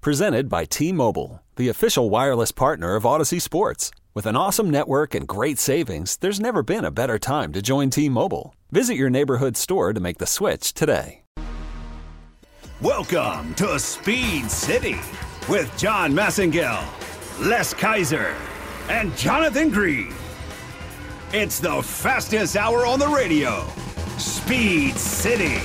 Presented by T Mobile, the official wireless partner of Audacy Sports. With an awesome network and great savings, there's never been a better time to join T Mobile. Visit your neighborhood store to make the switch today. Welcome to Speed City with John Massengale, Les Kaiser, and Jonathan Green. It's the fastest hour on the radio. Speed City.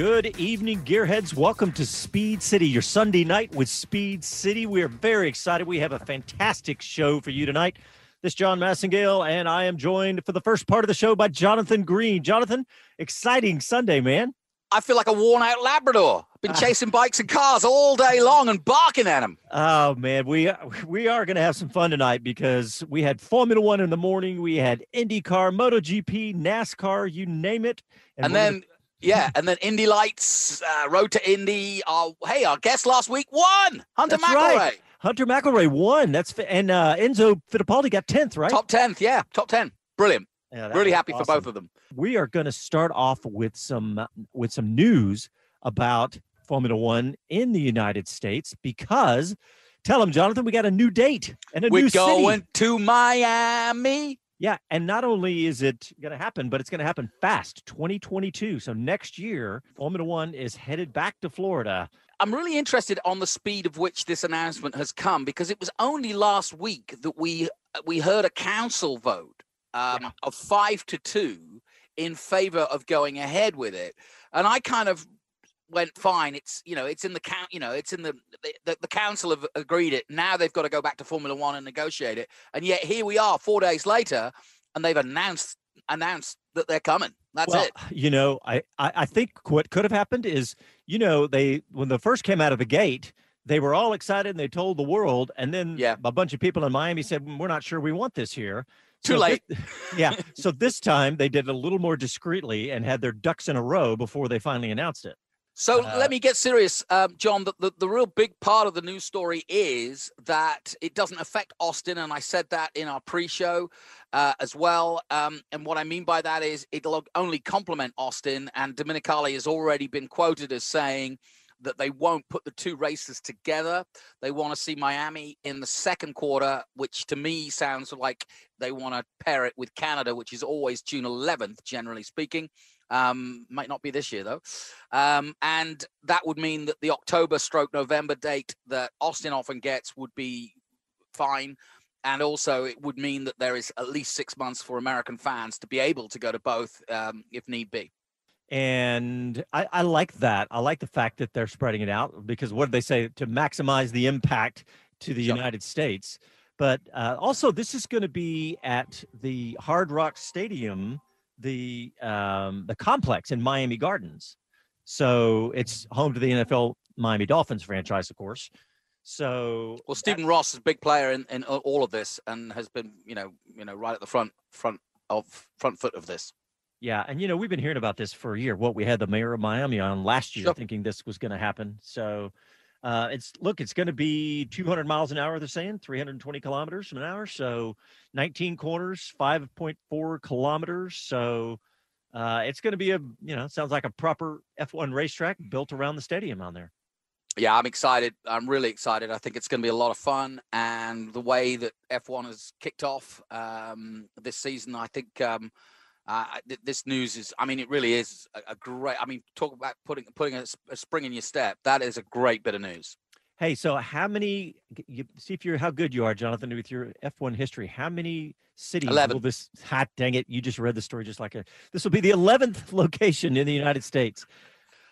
Good evening, Gearheads. Welcome to Speed City, your Sunday night with Speed City. We are very excited. We have a fantastic show for you tonight. This is John Massengale, and I am joined for the first part of the show by Jonathan Green. Jonathan, exciting Sunday, man. I feel like a worn out Labrador. I've been ah. chasing bikes and cars all day long and barking at them. Oh man, we we are going to have some fun tonight because we had Formula One in the morning, we had IndyCar, MotoGP, NASCAR, you name it, and, and then. Gonna... Yeah, and then Indy Lights, uh, Road to Indy. Our, hey, our guest last week won. Hunter That's McElroy. Right. Hunter McElroy won. That's and uh, Enzo Fittipaldi got tenth, right? Top tenth, yeah, top ten. Brilliant. Yeah, really happy awesome. for both of them. We are going to start off with some with some news about Formula One in the United States because tell them, Jonathan, we got a new date and a We're new going city. to Miami. Yeah, and not only is it going to happen, but it's going to happen fast. 2022. So next year, Formula One is headed back to Florida. I'm really interested on the speed of which this announcement has come because it was only last week that we we heard a council vote um, yeah. of five to two in favor of going ahead with it. And I kind of went fine. It's you know it's in the count. You know it's in the, the the council have agreed it. Now they've got to go back to Formula One and negotiate it. And yet here we are, four days later, and they've announced announced that they're coming. That's well, it. You know, I, I I think what could have happened is you know they when the first came out of the gate. They were all excited and they told the world, and then yeah. a bunch of people in Miami said, mm, "We're not sure we want this here." Too so late. This, yeah. So this time they did it a little more discreetly and had their ducks in a row before they finally announced it. So uh, let me get serious, um, John. The, the, the, real big part of the news story is that it doesn't affect Austin. And I said that in our pre show uh, as well. Um, and what I mean by that is it'll only complement Austin. And Domenicali has already been quoted as saying, that they won't put the two races together. They want to see Miami in the second quarter, which to me sounds like they want to pair it with Canada, which is always June 11th, generally speaking. Um, might not be this year though. Um, and that would mean that the October stroke November date that Austin often gets would be fine. And also, it would mean that there is at least six months for American fans to be able to go to both um, if need be. And I, I like that. I like the fact that they're spreading it out because what did they say to maximize the impact to the United States? But uh, also, this is going to be at the Hard Rock Stadium, the um, the complex in Miami Gardens. So it's home to the NFL Miami Dolphins franchise, of course. So well, Stephen Ross is a big player in, in all of this and has been, you know, you know, right at the front front of front foot of this. Yeah, and you know we've been hearing about this for a year. What we had the mayor of Miami on last year, thinking this was going to happen. So uh, it's look, it's going to be 200 miles an hour. They're saying 320 kilometers an hour. So 19 corners, 5.4 kilometers. So uh, it's going to be a you know sounds like a proper F1 racetrack built around the stadium on there. Yeah, I'm excited. I'm really excited. I think it's going to be a lot of fun, and the way that F1 has kicked off um, this season, I think. Um, uh, this news is, I mean, it really is a, a great. I mean, talk about putting putting a, a, spring in your step. That is a great bit of news. Hey, so how many? You, see if you're how good you are, Jonathan, with your F1 history. How many cities 11. will this? Hot dang it! You just read the story just like a. This will be the eleventh location in the United States.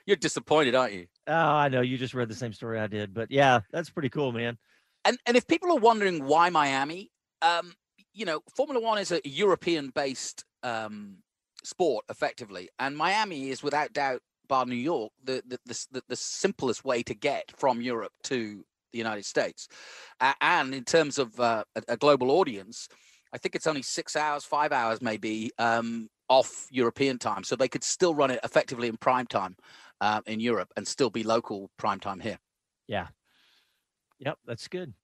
You're disappointed, aren't you? Oh, I know. You just read the same story I did, but yeah, that's pretty cool, man. And and if people are wondering why Miami, um, you know, Formula One is a European based um, sport effectively, and Miami is without doubt bar New York, the the, the the simplest way to get from Europe to the United States. Uh, and in terms of uh, a, a, global audience, I think it's only six hours, five hours maybe um, off European time. So they could still run it effectively in prime time uh, in Europe and still be local prime time here. Yeah. Yep, that's good.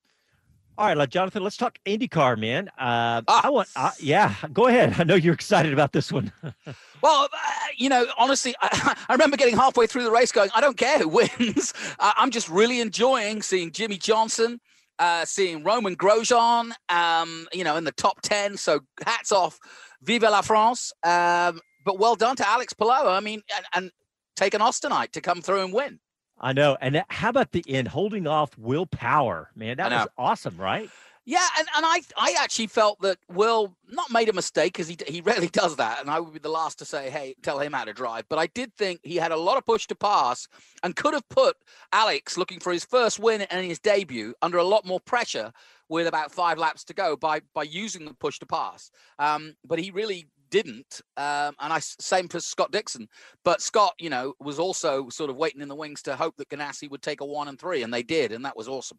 All right, Jonathan, let's talk IndyCar, man. Uh, ah. I want, uh, yeah, go ahead. I know you're excited about this one. well, uh, you know, honestly, I, I, remember getting halfway through the race going, I don't care who wins. I'm just really enjoying seeing Jimmie Johnson, uh, seeing Romain Grosjean, um, you know, in the top 10. So hats off. Vive la France. Um, but well done to Alex Palou. I mean, and, and take an Austinite to come through and win. I know. And how about the end, holding off Will Power, man? That was awesome, right? Yeah, and, and I I actually felt that Will not made a mistake because he he rarely does that, and I would be the last to say, hey, tell him how to drive. But I did think he had a lot of push to pass and could have put Alex looking for his first win and his debut under a lot more pressure with about five laps to go by by using the push to pass. Um, but he really didn't. Um, and I same for Scott Dixon. But Scott, you know, was also sort of waiting in the wings to hope that Ganassi would take a one and three, and they did, and that was awesome.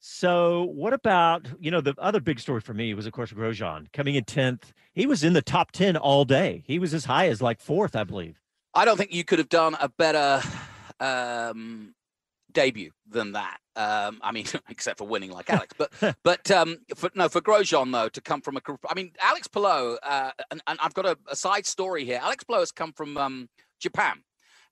So, what about you know the other big story for me was of course Grosjean coming in tenth. He was in the top ten all day. He was as high as like fourth, I believe. I don't think you could have done a better um, debut than that. Um, I mean, except for winning like Alex, but but um, for, no, for Grosjean though to come from a group. I mean, Alex Palou, uh, and, and I've got a, a, side story here. Alex Palou has come from um, Japan.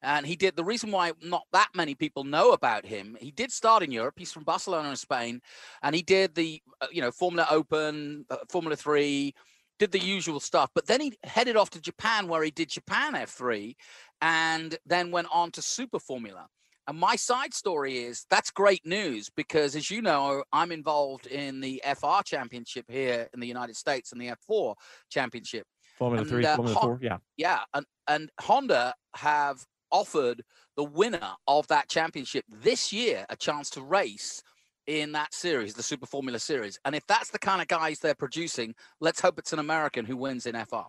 And he did the reason why not that many people know about him. He did start in Europe. He's from Barcelona in Spain, and he did the uh, you know Formula Open, uh, Formula Three, did the usual stuff. But then he headed off to Japan, where he did Japan F3, and then went on to Super Formula. And my side story is that's great news because, as you know, I'm involved in the FR Championship here in the United States and the F4 Championship. Formula and, Three, uh, Formula Hon- Four, yeah, yeah, and and Honda have offered the winner of that championship this year a chance to race in that series, the Super Formula Series. And if that's the kind of guys they're producing, let's hope it's an American who wins in FR.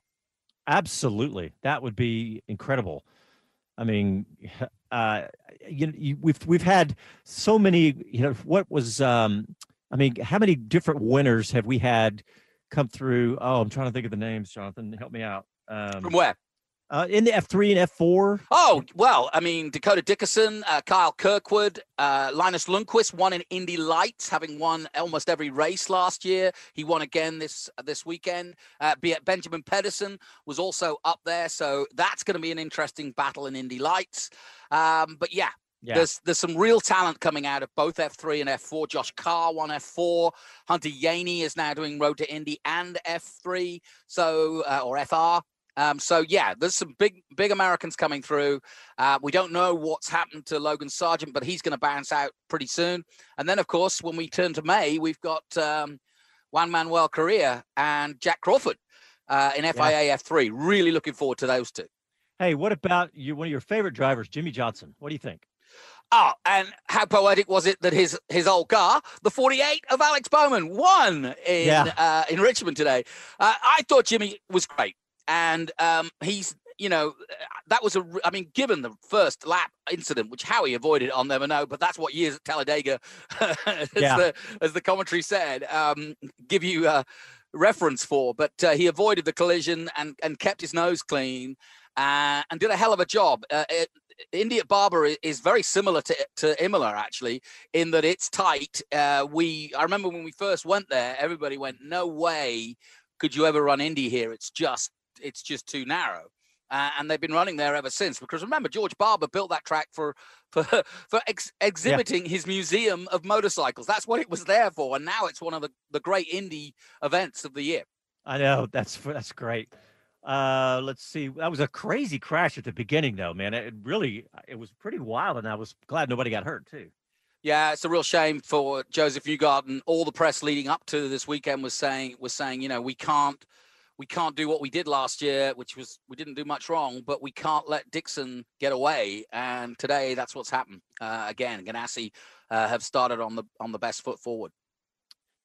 Absolutely, that would be incredible. I mean, uh, you, you, we've we've had so many. You know, what was? Um, I mean, how many different winners have we had come through? Oh, I'm trying to think of the names. Jonathan, help me out. Um, From where? Uh, in the F3 and F4? Oh, well, I mean, Dakota Dickerson, uh, Kyle Kirkwood, uh, Linus Lundqvist won in Indy Lights, having won almost every race last year. He won again this this weekend. Uh, Benjamin Pedersen was also up there. So that's going to be an interesting battle in Indy Lights. Um, but yeah, yeah. There's there's some real talent coming out of both F3 and F4. Josh Carr won F4. Hunter Yeany is now doing Road to Indy and F3, so uh, or FR. Um, so yeah, there's some big big Americans coming through. Uh, we don't know what's happened to Logan Sargent, but he's going to bounce out pretty soon. And then of course, when we turn to May, we've got um, Juan Manuel Correa and Jack Crawford uh, in FIA yeah. F3. Really looking forward to those two. Hey, what about you? One of your favorite drivers, Jimmie Johnson. What do you think? Oh, and how poetic was it that his his old car, the 48 of Alex Bowman, won in yeah. uh, in Richmond today? Uh, I thought Jimmie was great and um, he's you know that was a i mean given the first lap incident which howie avoided i'll never know but that's what years at talladega as, yeah. the, as the commentary said um, give you a reference for but uh, he avoided the collision and and kept his nose clean uh, and did a hell of a job uh, it, Indy at Barber is very similar to, to Imola actually, in that it's tight. Uh, we I remember when we first went there, everybody went, "No way could you ever run Indy here? It's just it's just too narrow. Uh, and they've been running there ever since. Because remember, George Barber built that track for for for ex- exhibiting yeah. his museum of motorcycles. That's what it was there for, and now it's one of the, the great Indy events of the year. I know that's that's great. Uh, let's see. That was a crazy crash at the beginning, though, man. It really it was pretty wild, and I was glad nobody got hurt too. Yeah, it's a real shame for Josef Newgarden. All the press leading up to this weekend was saying was saying, you know, we can't we can't do what we did last year, which was we didn't do much wrong, but we can't let Dixon get away. And today, that's what's happened. Uh, again, Ganassi uh, have started on the on the best foot forward.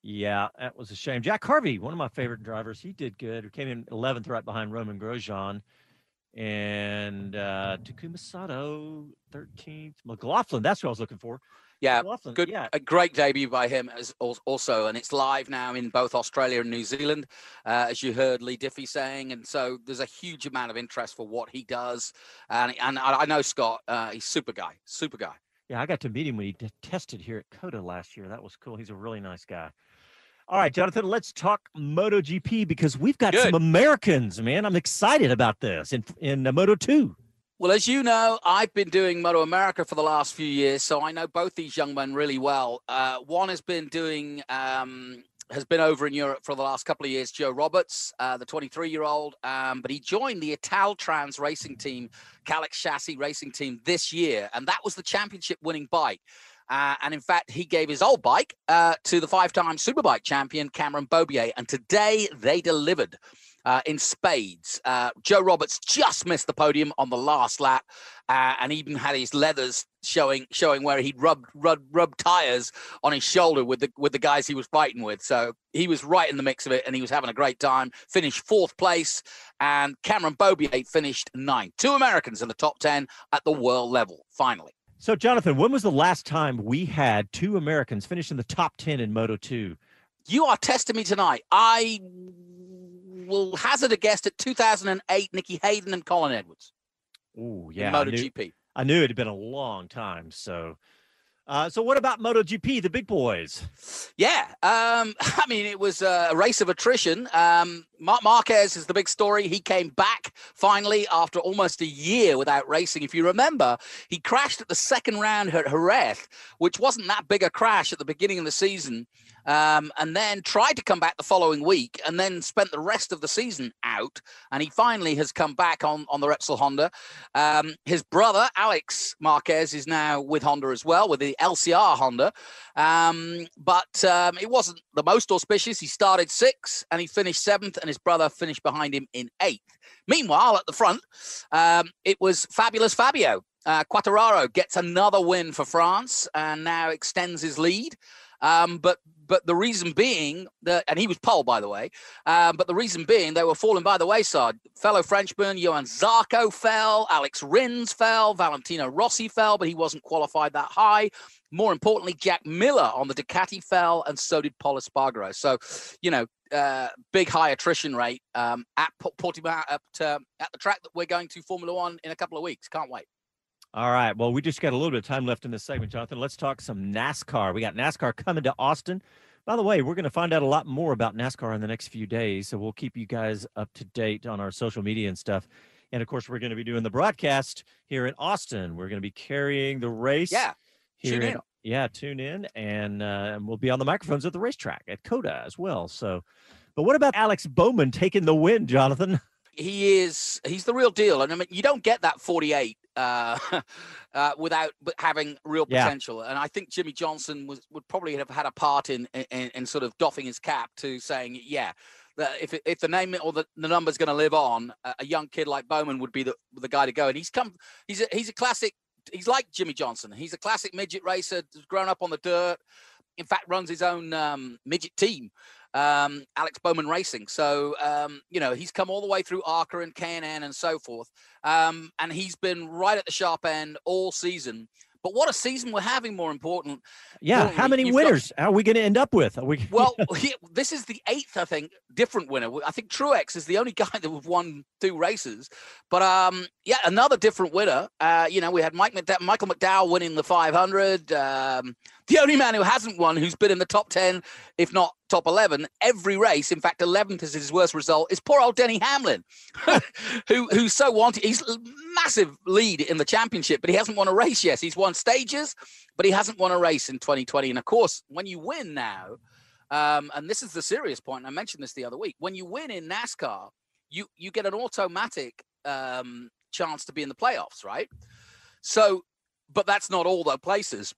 Yeah, that was a shame. Jack Harvey, one of my favorite drivers, he did good. He came in 11th right behind Romain Grosjean. and uh, Takuma Sato 13th. McLaughlin, that's what I was looking for. Yeah, McLaughlin, good, Yeah, a great debut by him as also, and it's live now in both Australia and New Zealand, uh, as you heard Leigh Diffey saying, and so there's a huge amount of interest for what he does, and and I know Scott, uh, he's super guy, super guy. yeah. I got to meet him when he tested here at COTA last year. That was cool. He's a really nice guy. All right, Jonathan, let's talk MotoGP because we've got some Americans, man. I'm excited about this in in uh, Moto 2. Well, as you know, I've been doing Moto America for the last few years, so I know both these young men really well. Uh, one has been doing, um, has been over in Europe for the last couple of years, Joe Roberts, uh, the 23 year old, um, but he joined the Italtrans racing team, Kalex Chassis racing team this year, and that was the championship winning bike. Uh, and in fact, he gave his old bike uh, to the five time Superbike champion, Cameron Beaubier. And today they delivered uh, in spades. Uh, Joe Roberts just missed the podium on the last lap, uh, and even had his leathers showing showing where he'd rubbed rubbed, rubbed tires on his shoulder with the with the guys he was fighting with. So he was right in the mix of it, and he was having a great time. Finished fourth place, and Cameron Beaubier finished ninth. Two Americans in the top ten at the world level. Finally. So, Jonathan, when was the last time we had two Americans finish in the top 10 in Moto 2? You are testing me tonight. I will hazard a guess at 2008, Nicky Hayden and Colin Edwards Oh, yeah. I knew, MotoGP. I knew it had been a long time. So, uh, so what about MotoGP, the big boys? Yeah, um, I mean, it was a race of attrition. Um, Marc Marquez is the big story. He came back finally after almost a year without racing. If you remember, he crashed at the second round at Jerez, which wasn't that big a crash at the beginning of the season. Um, and then tried to come back the following week and then spent the rest of the season out. And he finally has come back on, on the Repsol Honda. Um, his brother, Alex Marquez, is now with Honda as well, with the LCR Honda. Um, but um, it wasn't the most auspicious. He started sixth and he finished seventh, and his brother finished behind him in eighth. Meanwhile, at the front, um, it was fabulous Fabio. Uh, Quartararo gets another win for France and now extends his lead. Um, but but the reason being that, and he was pole by the way. Um, but the reason being they were falling by the wayside. Fellow Frenchman Johan Zarco fell, Alex Rins fell, Valentino Rossi fell, but he wasn't qualified that high. More importantly, Jack Miller on the Ducati fell, and so did Pol Espargaro. So, you know, uh, big high attrition rate um, at Portimao at, uh, at the track that we're going to Formula One in a couple of weeks. Can't wait. All right. Well, we just got a little bit of time left in this segment, Jonathan. Let's talk some NASCAR. We got NASCAR coming to Austin. By the way, we're going to find out a lot more about NASCAR in the next few days. So we'll keep you guys up to date on our social media and stuff. And of course, we're going to be doing the broadcast here in Austin. We're going to be carrying the race. Yeah, Here tune in, in. yeah, tune in, and uh, we'll be on the microphones at the racetrack at COTA as well. So, but what about Alex Bowman taking the win, Jonathan? he is he's the real deal and i mean you don't get that 48 uh, uh without but having real Yeah. potential and i think jimmie johnson was would probably have had a part in in, in sort of doffing his cap to saying yeah that if if the name or the, the number's going to live on a, a young kid like bowman would be the the guy to go and he's come he's a he's a classic he's like jimmie johnson he's a classic midget racer grown up on the dirt in fact runs his own um, midget team um, Alex Bowman Racing. So um, you know he's come all the way through ARCA and K&N and so forth, um, and he's been right at the sharp end all season. But what a season we're having! More important, Yeah, how many you've got- winners are we going to end up with? Are we? well, he, this is the eighth, I think, different winner. I think Truex is the only guy that have won two races. But um, yeah, another different winner. Uh, you know, we had Mike McDowell, Michael McDowell winning the 500. Um, the only man who hasn't won, who's been in the top 10, if not top 11, every race. In fact, 11th is his worst result. Is poor old Denny Hamlin, who who's so wanted. He's massive lead in the championship, but he hasn't won a race yet. He's won stages, but he hasn't won a race in 2020. And of course, when you win now, um, and this is the serious point. I mentioned this the other week. When you win in NASCAR, you you get an automatic um, chance to be in the playoffs, right? So, but that's not all the places.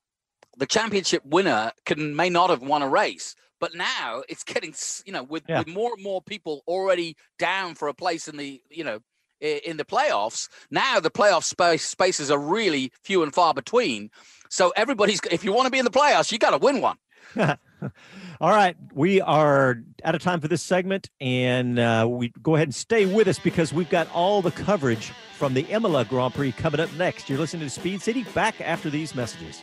The championship winner can may not have won a race, but now it's getting you know with, Yeah. with more and more people already down for a place in the you know in the playoffs. Now the playoff space spaces are really few and far between. So everybody's if you want to be in the playoffs, you got to win one. All right, we are out of time for this segment, and uh, we go ahead and stay with us because we've got all the coverage from the Imola Grand Prix coming up next. You're listening to Speed City. Back after these messages.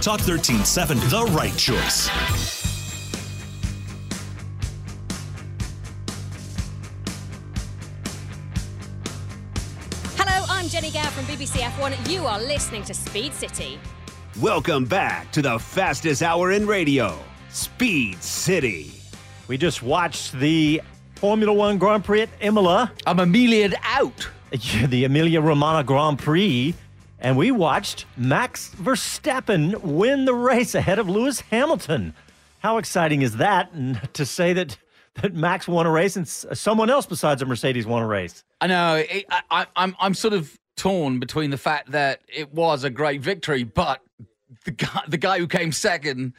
Talk 13.7, the right choice. Hello, I'm Jennie Gow from BBC F1. You are listening to Speed City. Welcome back to the fastest hour in radio, Speed City. We just watched the Formula One Grand Prix at Imola. I'm Emilia'd out. Yeah, the Emilia Romagna Grand Prix. And we watched Max Verstappen win the race ahead of Lewis Hamilton. How exciting is that? And to say that that Max won a race and someone else besides a Mercedes won a race. I know. It, I, I, I'm I'm sort of torn between the fact that it was a great victory, but the guy the guy who came second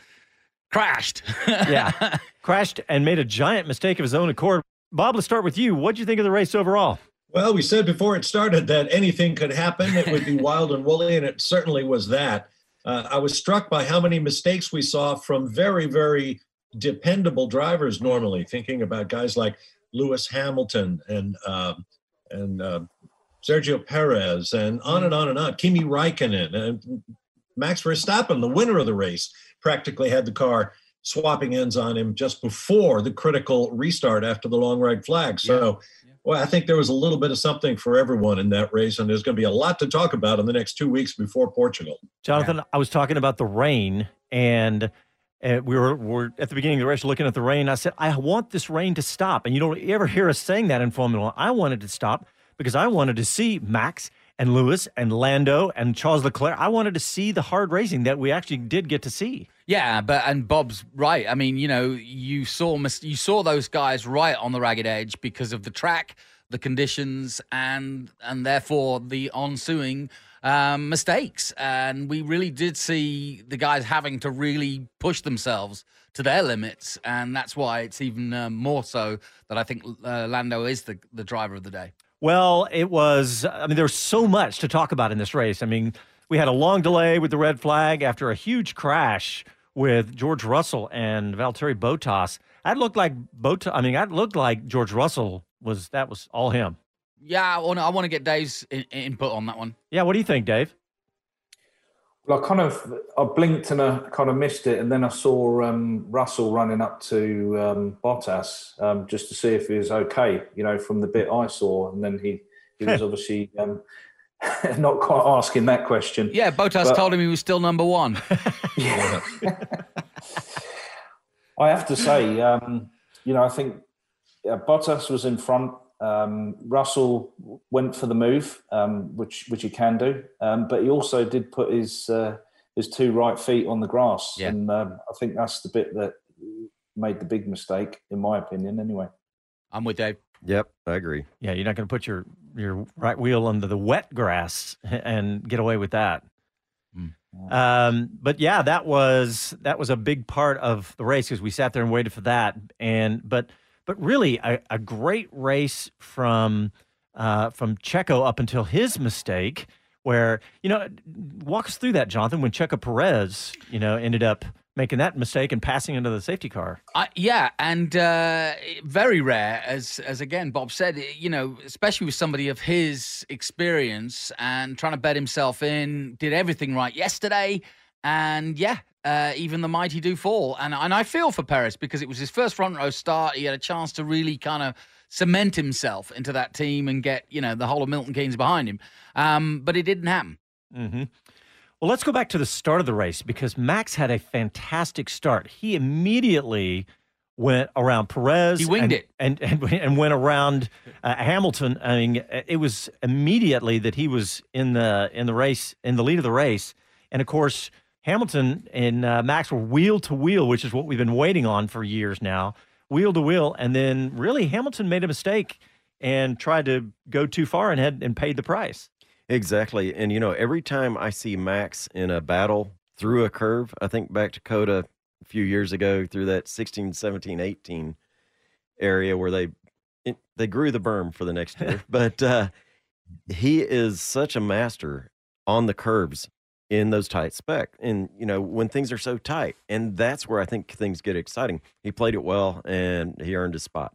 crashed. yeah, crashed and made a giant mistake of his own accord. Bob, let's start with you. What do you think of the race overall? Well, we said before it started that anything could happen. It would be wild and woolly, and it certainly was that. Uh, I was struck by how many mistakes we saw from very, very dependable drivers normally, thinking about guys like Lewis Hamilton and uh, and uh, Sergio Perez and on and on and on. Kimi Raikkonen and Max Verstappen, the winner of the race, practically had the car swapping ends on him just before the critical restart after the long red flag. So. Yeah well, I think there was a little bit of something for everyone in that race, and there's going to be a lot to talk about in the next two weeks before Portugal. Jonathan, I was talking about the rain, and uh, we were, were at the beginning of the race looking at the rain. I said, I want this rain to stop. And you don't ever hear us saying that in Formula One. I wanted to stop because I wanted to see Max and Lewis and Lando and Charles Leclerc. I wanted to see the hard racing that we actually did get to see. Yeah, but and Bob's right. I mean, you know, you saw you saw those guys right on the ragged edge because of the track, the conditions, and and therefore the ensuing um, mistakes. And we really did see the guys having to really push themselves to their limits, and that's why it's even uh, more so that I think uh, Lando is the the driver of the day. Well, it was, I mean, there's so much to talk about in this race. I mean, we had a long delay with the red flag after a huge crash with George Russell and Valtteri Bottas. That looked like Bottas. I mean, that looked like George Russell was that was all him. Yeah, I want to, I want to get Dave's input on that one. Yeah, what do you think, Dave? Well, I kind of I blinked and I kind of missed it, and then I saw um, Russell running up to um, Bottas um, just to see if he was okay. You know, from the bit I saw, and then he he was obviously um, not quite asking that question. Yeah, Bottas but, told him he was still number one. yeah. I have to say, um, you know, I think uh, Bottas was in front um, Russell went for the move, um, which which he can do, um, but he also did put his uh, his two right feet on the grass, yeah. and um, I think that's the bit that made the big mistake, in my opinion. Anyway, I'm with Dave. Yep, I agree. Yeah, you're not going to put your your right wheel under the wet grass and get away with that. Mm. Um, but yeah, that was that was a big part of the race because we sat there and waited for that, and but but really a, a great race from uh, from Checo up until his mistake, where you know, walk us through that, Jonathan. When Checo Perez, you know, ended up making that mistake and passing into the safety car. Uh, yeah, and uh, very rare, as as again Bob said. You know, especially with somebody of his experience and trying to bet himself in, did everything right yesterday, and yeah, uh, even the mighty do fall. And and I feel for Perez because it was his first front row start. He had a chance to really kind of cement himself into that team and get you know the whole of Milton Keynes behind him. Um, but it didn't happen. Mm-hmm. Well, let's go back to the start of the race because Max had a fantastic start. He immediately went around Perez. He winged and, it and, and and went around uh, Hamilton. I mean, it was immediately that he was in the in the race in the lead of the race, and of course Hamilton and uh, Max were wheel to wheel, which is what we've been waiting on for years now, wheel to wheel. And then really Hamilton made a mistake and tried to go too far and had and paid the price. Exactly. And you know, every time I see Max in a battle through a curve, I think back to COTA a few years ago through that 16, 17, 18 area where they it, they grew the berm for the next year. but uh, he is such a master on the curves in those tight spec and you know when things are so tight and that's where i think things get exciting. He played it well and he earned his spot.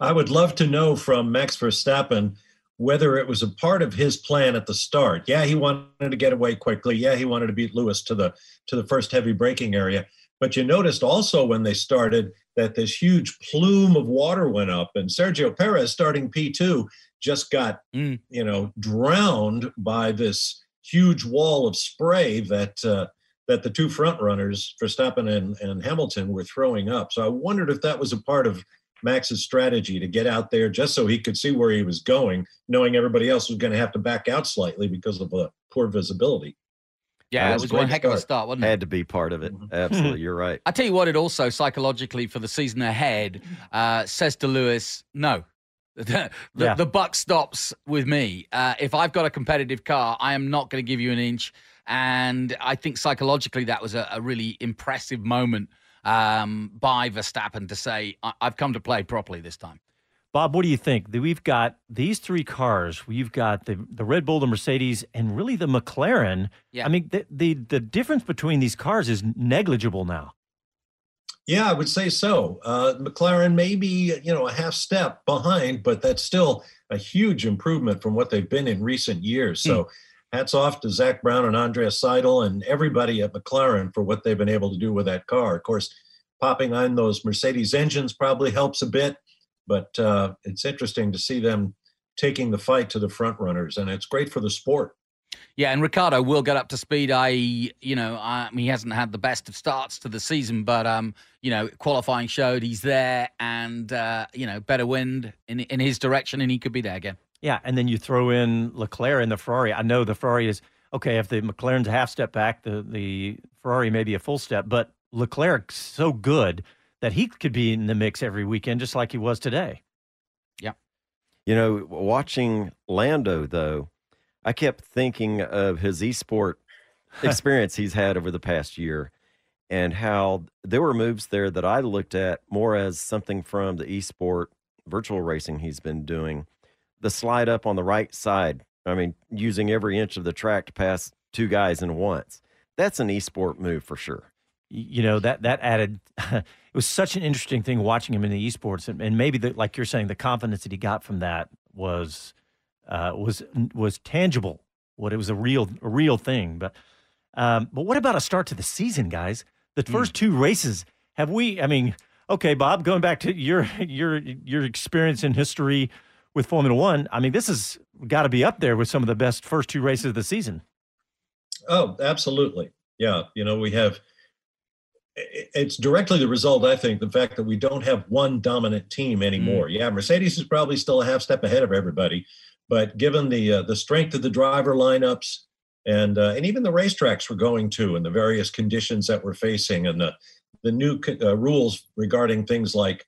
I would love to know from max verstappen whether it was a part of his plan at the start. Yeah he wanted to get away quickly. Yeah he wanted to beat lewis to the to the first heavy braking area. But you noticed also when they started that this huge plume of water went up and sergio perez starting p2 just got mm. you know drowned by this huge wall of spray that uh, that the two front runners, Verstappen and, and Hamilton, were throwing up. So I wondered if that was a part of Max's strategy to get out there just so he could see where he was going, knowing everybody else was going to have to back out slightly because of the poor visibility. Yeah, it was one heck of a start, wasn't it? Had to be part of it. Mm-hmm. Absolutely, you're right. I tell you what, it also psychologically for the season ahead uh, says to Lewis, no, the, yeah. the buck stops with me. Uh, if I've got a competitive car, I am not going to give you an inch. And I think psychologically that was a, a really impressive moment um, by Verstappen to say, I- have come to play properly this time. Bob, what do you think? We've got these three cars. We've got the, the Red Bull, the Mercedes, and really the McLaren. Yeah. I mean, the, the, the difference between these cars is negligible now. Yeah, I would say so. Uh, McLaren may be, you know, a half step behind, but that's still a huge improvement from what they've been in recent years. So, mm. hats off to Zak Brown and Andreas Seidl and everybody at McLaren for what they've been able to do with that car. Of course, popping on those Mercedes engines probably helps a bit, but uh, it's interesting to see them taking the fight to the front runners, and it's great for the sport. Yeah, and Ricciardo will get up to speed. I, you know, I, he hasn't had the best of starts to the season, but um, you know, qualifying showed he's there, and uh, you know, better wind in in his direction, and he could be there again. Yeah, and then you throw in Leclerc and the Ferrari. I know the Ferrari is okay. If the McLaren's a half step back, the the Ferrari may be a full step, but Leclerc's so good that he could be in the mix every weekend, just like he was today. Yeah. You know, watching Lando though I kept thinking of his esport experience he's had over the past year and how there were moves there that I looked at more as something from the esport virtual racing he's been doing. The slide up on the right side, I mean, using every inch of the track to pass two guys in once. That's an esport move for sure. you know that that added. it was such an interesting thing watching him in the esports, and, and maybe the, like you're saying, the confidence that he got from that was uh, was was tangible. What it was a real a real thing. But um, but what about a start to the season, guys? The first two races have we? I mean, okay, Bob, going back to your your your experience in history with Formula One. I mean, this has got to be up there with some of the best first two races of the season. Oh, absolutely. Yeah. You know, we have, it's directly the result, I think, the fact that we don't have one dominant team anymore. Yeah. Mercedes is probably still a half step ahead of everybody. But given the uh, the strength of the driver lineups and uh, and even the racetracks we're going to and the various conditions that we're facing and the the new uh, rules regarding things like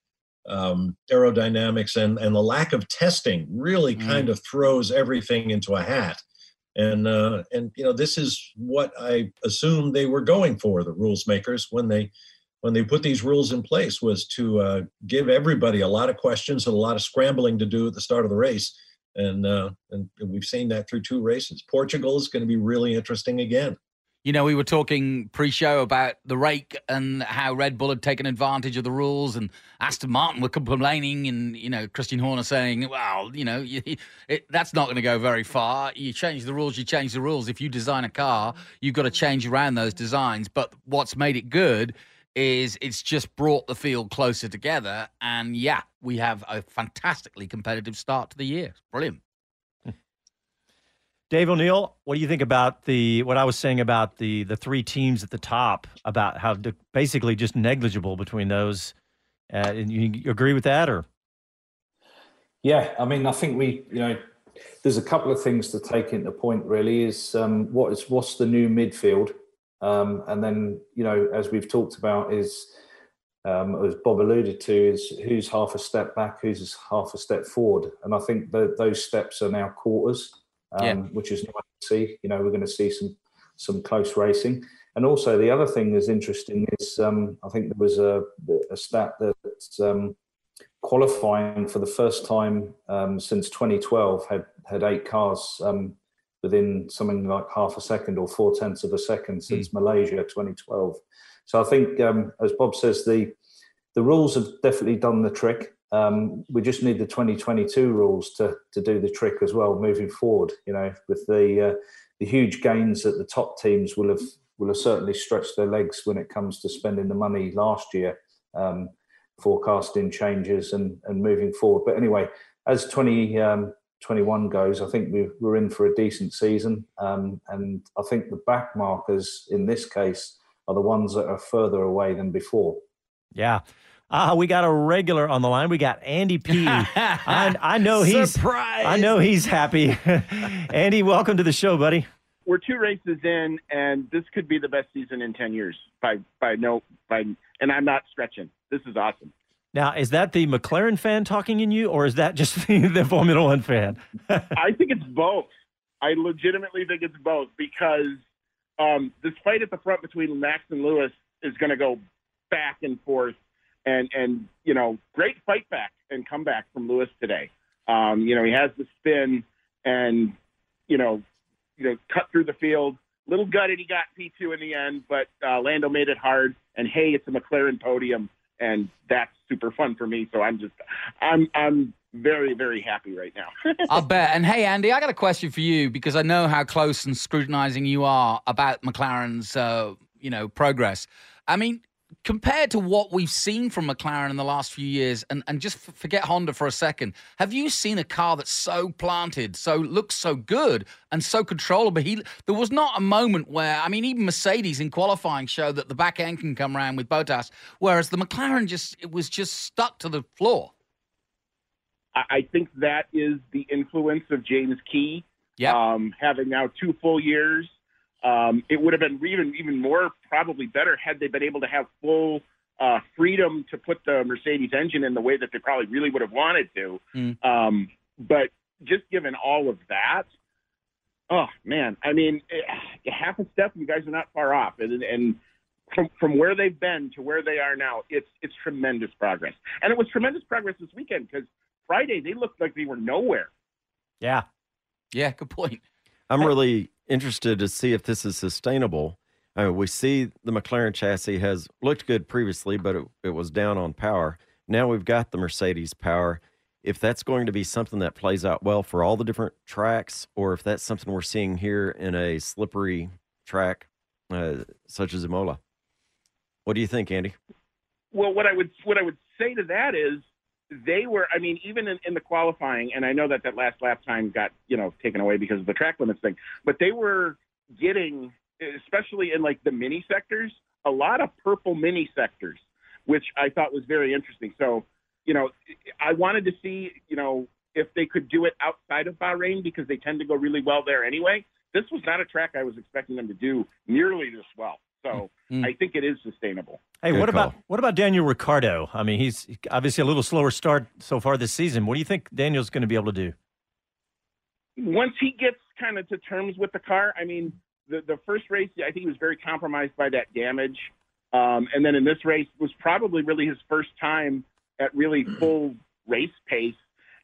um, aerodynamics and and the lack of testing really Mm. kind of throws everything into a hat and uh, and you know this is what I assumed they were going for the rules makers when they when they put these rules in place was to uh, give everybody a lot of questions and a lot of scrambling to do at the start of the race and uh, and we've seen that through two races. Portugal is going to be really interesting again. You know, we were talking pre-show about the rake and how Red Bull had taken advantage of the rules, and Aston Martin were complaining, and you know, Christian Horner saying, "Well, you know, you, it, that's not going to go very far. You change the rules, you change the rules. If you design a car, you've got to change around those designs. But what's made it good is it's just brought the field closer together, and yeah, we have a fantastically competitive start to the year. Brilliant. Dave O'Neill, what do you think about the what I was saying about the the three teams at the top about how the, basically just negligible between those? Uh, and you, you agree with that, or Yeah, I mean, I think we, you know, there's a couple of things to take into point. Really, is um, what is what's the new midfield, um, and then you know, as we've talked about, is um, as Bob alluded to, is who's half a step back, who's half a step forward, and I think that those steps are now quarters, um, Yeah. which is nice to see. You know, we're going to see some some close racing. And also, the other thing that's interesting is um, I think there was a, a stat that um, qualifying for the first time um, since 2012 had had eight cars um, within something like half a second or four tenths of a second since Malaysia 2012. So I think, um, as Bob says, the the rules have definitely done the trick. Um, we just need the 2022 rules to to do the trick as well moving forward. You know, with the uh, the huge gains that the top teams will have will have certainly stretched their legs when it comes to spending the money last year. Um, forecasting changes and, and moving forward. But anyway, as 2021 goes, I think we, we're in for a decent season. Um, and I think the back markers in this case are the ones that are further away than before. yeah. Ah, we got a regular on the line. We got Andy P. I, I know he's Surprise! I know he's happy. Andy, welcome to the show, buddy. We're two races in, and this could be the best season in ten years. By by no by, and I'm not stretching. This is awesome. Now, is that the McLaren fan talking in you, or is that just the, the Formula One fan? I think it's both. I legitimately think it's both because um, this fight at the front between Max and Lewis is going to go back and forth, and and you know, great fight back and comeback from Lewis today. Um, you know, he has the spin, and you know, you know, cut through the field. Little gutted, he got P two in the end, but uh, Lando made it hard. And hey, it's a McLaren podium, and that's super fun for me. So I'm just, I'm, I'm very, very happy right now. I'll bet. And hey, Andy, I got a question for you because I know how close and scrutinizing you are about McLaren's, uh, you know, progress. I mean, compared to what we've seen from McLaren in the last few years, and, and just forget Honda for a second, have you seen a car that's so planted, so looks so good, and so controllable? He there was not a moment where I mean, even Mercedes in qualifying showed that the back end can come around with Bottas, whereas the McLaren just it was just stuck to the floor. I think that is the influence of James Key. Um, having now two full years, um, it would have been even even more probably better had they been able to have full uh, freedom to put the Mercedes engine in the way that they probably really would have wanted to. Um, but just given all of that, oh man, I mean, eh, half a step, you guys are not far off, and and from from where they've been to where they are now, it's it's tremendous progress, and it was tremendous progress this weekend because Friday they looked like they were nowhere. Yeah. Yeah, good point. I'm really interested to see if this is sustainable I mean, we see the McLaren chassis has looked good previously, but it, it was down on power. Now we've got the Mercedes power. If that's going to be something that plays out well for all the different tracks, or if that's something we're seeing here in a slippery track uh, such as Imola, what do you think, Andy? Well, what I would what I would say to that is they were. I mean, even in, in the qualifying, and I know that that last lap time got you know taken away because of the track limits thing, but they were getting, especially in like the mini sectors, a lot of purple mini sectors, which I thought was very interesting. So, you know, I wanted to see, you know, if they could do it outside of Bahrain because they tend to go really well there anyway. This was not a track I was expecting them to do nearly this well. So mm. I think it is sustainable. Hey, Good what call. about what about Daniel Ricciardo? I mean, he's obviously a little slower start so far this season. What do you think Daniel's going to be able to do? Once he gets kind of to terms with the car, I mean, the the first race I think he was very compromised by that damage, um, and then in this race was probably really his first time at really full race pace.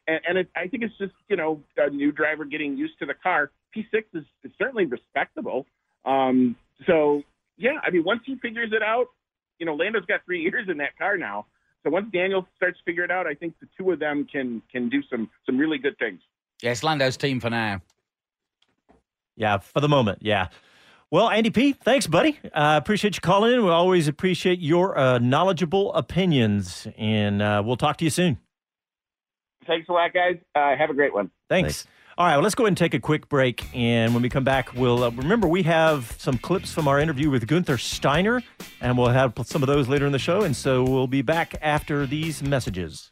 And, and it, I think it's just you know a new driver getting used to the car. P6 is, is certainly respectable. Um, so yeah, I mean, once he figures it out, you know, Lando's got three years in that car now. So once Daniel starts to figure it out, I think the two of them can can do some some really good things. Yeah, it's Lando's team for now. Yeah, for the moment, yeah. Well, Andy P, thanks, buddy. I uh, appreciate you calling in. We always appreciate your uh, knowledgeable opinions, and uh, we'll talk to you soon. Thanks a lot, guys. Uh, have a great one. Thanks. Thanks. All right, well, let's go ahead and take a quick break. And when we come back, we'll uh, remember we have some clips from our interview with Guenther Steiner, and we'll have some of those later in the show. And so we'll be back after these messages.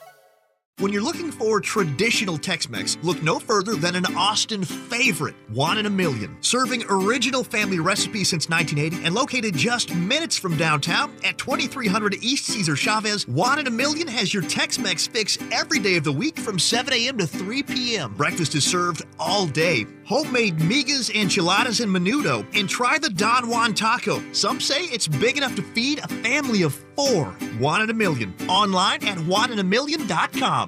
When you're looking for traditional Tex Mex, look no further than an Austin favorite, One in a Million. Serving original family recipes since 1980 and located just minutes from downtown at 2300 East Cesar Chavez, One in a Million has your Tex Mex fix every day of the week from 7 a.m. to 3 p.m. Breakfast is served all day. Homemade migas, enchiladas, and menudo. And try the Don Juan taco. Some say it's big enough to feed a family of four. One in a Million. Online at oneinamillion.com.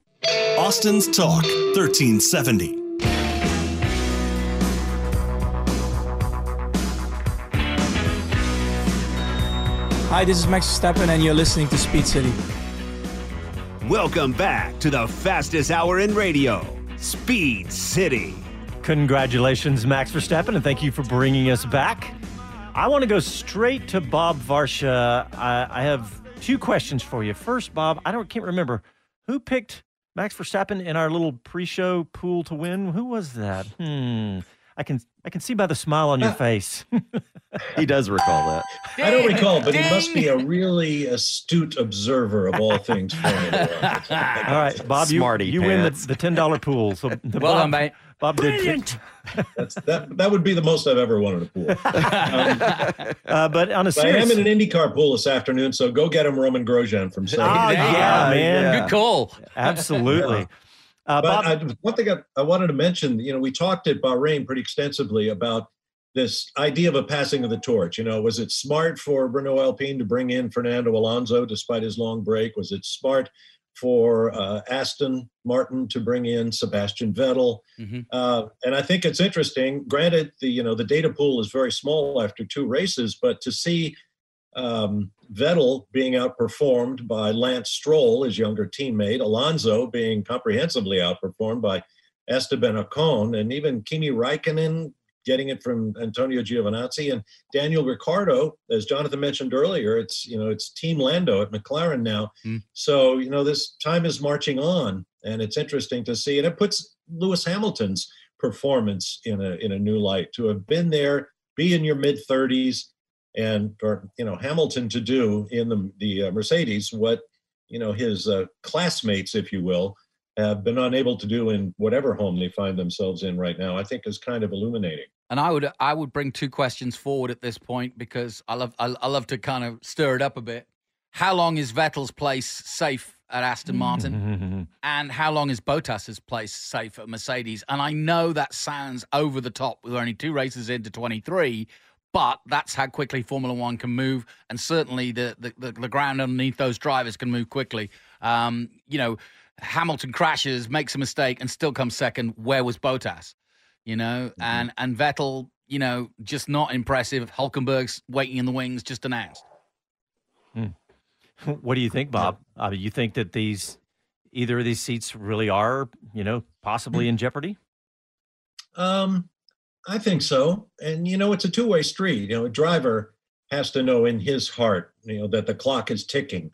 Austin's Talk 1370. Hi, this is Max Verstappen, and you're listening to Speed City. Welcome back to the fastest hour in radio, Speed City. Congratulations, Max Verstappen, and thank you for bringing us back. I want to go straight to Bob Varsha. I, I have two questions for you. First, Bob, I don't can't remember who picked Max Verstappen in our little pre-show pool to win. Who was that? Hmm. I can I can see by the smile on your face. he does recall that. I don't recall, but he must be a really astute observer of all things Formula One. all right, Bob, you, Smarty you win the, the ten dollar pool. So the Well Bob, done, mate. Bob did. Brilliant. That's, that that would be the most I've ever won at a pool. Um, Uh, but on a but I am in an IndyCar pool this afternoon, so go get him Romain Grosjean from Saudi. Oh, yeah, man. Good call. absolutely. Uh, but Bob, I, one thing I, I wanted to mention, you know, we talked at Bahrain pretty extensively about this idea of a passing of the torch. You know, was it smart for Renault Alpine to bring in Fernando Alonso despite his long break? Was it smart for uh, Aston Martin to bring in Sebastian Vettel? Mhm. Uh, and I think it's interesting. Granted, the you know the data pool is very small after two races, but to see um, Vettel being outperformed by Lance Stroll, his younger teammate, Alonso being comprehensively outperformed by Esteban Ocon, and even Kimi Raikkonen getting it from Antonio Giovinazzi and Daniel Ricciardo, as Jonathan mentioned earlier. It's you know it's Team Lando at McLaren now, Mm. so you know this time is marching on, and it's interesting to see, and it puts Lewis Hamilton's performance in a in a new light to have been there, be in your mid 30s, and for you know Hamilton to do in the the uh, Mercedes what you know his uh, classmates, if you will, have been unable to do in whatever home they find themselves in right now. I think is kind of illuminating. And I would I would bring two questions forward at this point because I love I, I love to kind of stir it up a bit. How long is Vettel's place safe at Aston Martin? and how long is Bottas's place safe at Mercedes? And I know that sounds over the top. We're only two races into 23, but that's how quickly Formula One can move, and certainly the the, the, the ground underneath those drivers can move quickly. Um, you know, Hamilton crashes, makes a mistake, and still comes second. Where was Bottas? You know, and and Vettel, you know, just not impressive. Hulkenberg's waiting in the wings, just announced. what do you think, Bob? Uh, you think that these either of these seats really are, you know, possibly in jeopardy? Um, I think so. And you know, it's a two-way street. You know, a driver has to know in his heart, you know, that the clock is ticking.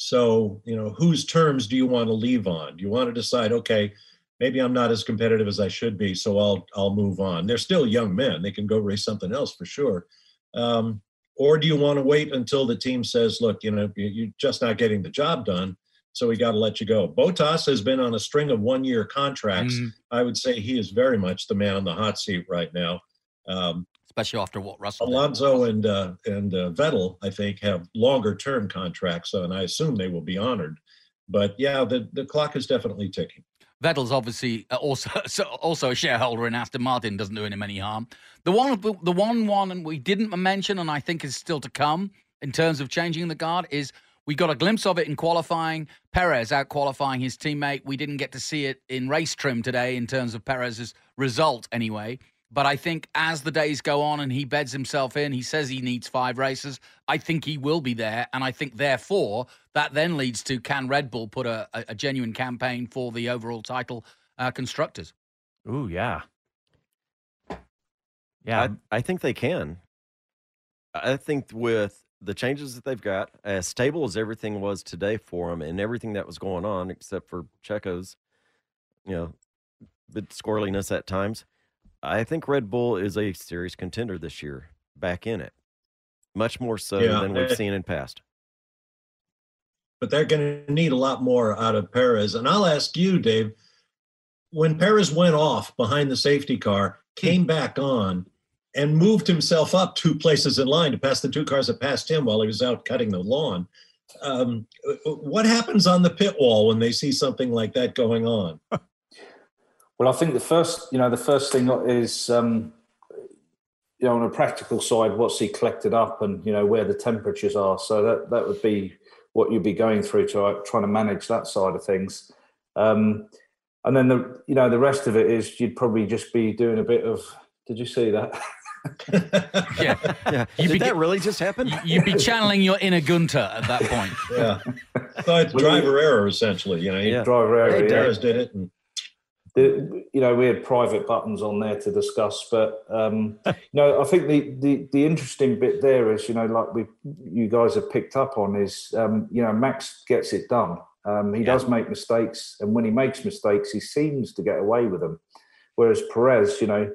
So, you know, whose terms do you want to leave on? Do you want to decide, okay, maybe I'm not as competitive as I should be, so I'll I'll move on. They're still young men; they can go race something else for sure. Um, or do you want to wait until the team says, look, you know, you- you're just not getting the job done, so we got to let you go? Bottas has been on a string of one-year contracts. Mhm. I would say he is very much the man on the hot seat right now. Um, Especially after what Russell did. Alonso and uh, and uh, Vettel, I think, have longer term contracts, and I assume they will be honored. But yeah, the, the clock is definitely ticking. Vettel's obviously uh, also so also a shareholder in Aston Martin, doesn't do him any harm. The one, the one one we didn't mention, and I think is still to come in terms of changing the guard, is we got a glimpse of it in qualifying. Perez out qualifying his teammate. We didn't get to see it in race trim today in terms of Perez's result, anyway. But I think as the days go on and he beds himself in, he says he needs five races. I think he will be there. And I think, therefore, that then leads to can Red Bull put a, a, a genuine campaign for the overall title uh, constructors? Ooh, yeah. Yeah. I, I think they can. I think with the changes that they've got, as stable as everything was today for them and everything that was going on, except for Checo's, you know, bit squirreliness at times, I think Red Bull is a serious contender this year, back in it, much more so Yeah, than we've eh, seen in past. but they're going to need a lot more out of Perez. And I'll ask you, Dave, when Perez went off behind the safety car, came back on, and moved himself up two places in line to pass the two cars that passed him while he was out cutting the lawn. Um, what happens on the pit wall when they see something like that going on? Well, I think the first, you know, the first thing is, um, you know, on a practical side, what's he collected up, and you know where the temperatures are. So that that would be what you'd be going through to uh, trying to manage that side of things. Um, and then the, you know, the rest of it is you'd probably just be doing a bit of. Did you see that? yeah, yeah. Did be, that really just happen? You'd be channeling your inner Guenther at that point. yeah. So it's driver error essentially. You know, yeah. driver error. Hey, Darius did it. And... The, you know, we had private buttons on there to discuss, but um, you know, I think the, the the interesting bit there is, you know, like we you guys have picked up on is, um, you know, Max gets it done. Um, he yeah. does make mistakes, and when he makes mistakes, he seems to get away with them. Whereas Perez, you know,